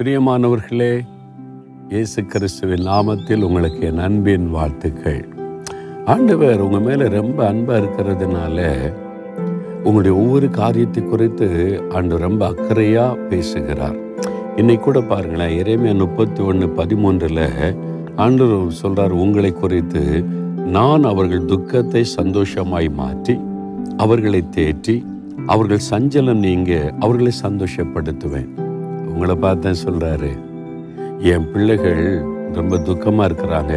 பிரியமானவர்களே இயேசு கிறிஸ்துவின் நாமத்தில் உங்களுக்கு என் அன்பின் வாழ்த்துக்கள். ஆண்டவர் உங்கள் மேலே ரொம்ப அன்பாக இருக்கிறதுனால உங்களுடைய ஒவ்வொரு காரியத்தை குறித்து ஆண்டு ரொம்ப அக்கறையாக பேசுகிறார். இன்னைக்கு கூட பாருங்களேன் இறைமையா முப்பத்தி ஒன்று பதிமூன்றில் ஆண்டு சொல்கிறார் உங்களை குறித்து நான் அவர்கள் துக்கத்தை சந்தோஷமாய் மாற்றி அவர்களை தேற்றி அவர்கள் சஞ்சலம் நீங்க அவர்களை சந்தோஷப்படுத்துவேன். உங்களை பார்த்தேன் சொல்கிறாரு என் பிள்ளைகள் ரொம்ப துக்கமாக இருக்கிறாங்க.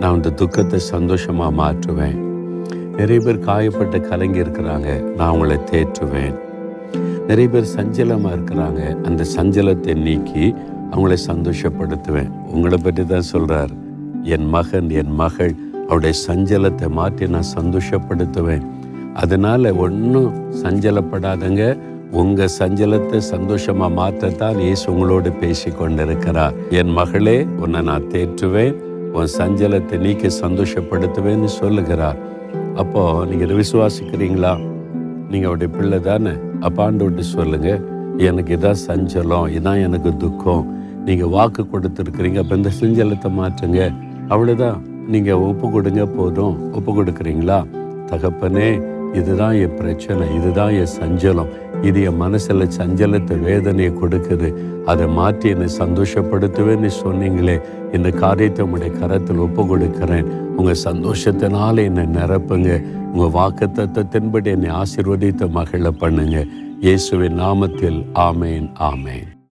நான் அந்த துக்கத்தை சந்தோஷமாக மாற்றுவேன். நிறைய பேர் காயப்பட்ட கலங்கி இருக்கிறாங்க. நான் அவங்கள தேற்றுவேன். நிறைய பேர் சஞ்சலமாக இருக்கிறாங்க. அந்த சஞ்சலத்தை நீக்கி அவங்கள சந்தோஷப்படுத்துவேன். உங்களை பற்றி தான் சொல்கிறார் என் மகன் என் மகள் அவருடைய சஞ்சலத்தை மாற்றி நான் சந்தோஷப்படுத்துவேன். அதனால் ஒன்றும் சஞ்சலப்படாதங்க. உங்கள் சஞ்சலத்தை சந்தோஷமாக மாற்றத்தான் இயேசு உங்களோடு பேசி கொண்டிருக்கிறார் என் மகளே உன்னை நான் தேற்றுவேன் உன் சஞ்சலத்தை நீக்கி சந்தோஷப்படுத்துவேன்னு சொல்லுகிறார். அப்போது நீங்கள் இதை விசுவாசிக்கிறீங்களா? நீங்கள் அவருடைய பிள்ளை தானே? அப்பாண்டு விட்டு சொல்லுங்கள் எனக்கு இதான் சஞ்சலம் இதான் எனக்கு துக்கம். நீங்கள் வாக்கு கொடுத்துருக்குறீங்க அப்போ இந்த சஞ்சலத்தை மாற்றுங்க. அவ்வளோதான் நீங்கள் ஒப்பு கொடுங்க போதும். ஒப்பு கொடுக்குறீங்களா? தகப்பனே இதுதான் என் பிரச்சனை இதுதான் என் சஞ்சலம். இது என் மனசில் சஞ்சலத்தை வேதனையை கொடுக்குது. அதை மாற்றி என்னை சந்தோஷப்படுத்துவேன்னு சொன்னீங்களே இந்த காரியத்தை உங்களுடைய கரத்தில் ஒப்பு கொடுக்கிறேன் உங்கள் சந்தோஷத்தினால என்னை நிரப்புங்க. உங்கள் வாக்கு தத்துவத்தின்படி என்னை ஆசீர்வதித்த மகிழ பண்ணுங்க. இயேசுவின் நாமத்தில் ஆமேன் ஆமேன்.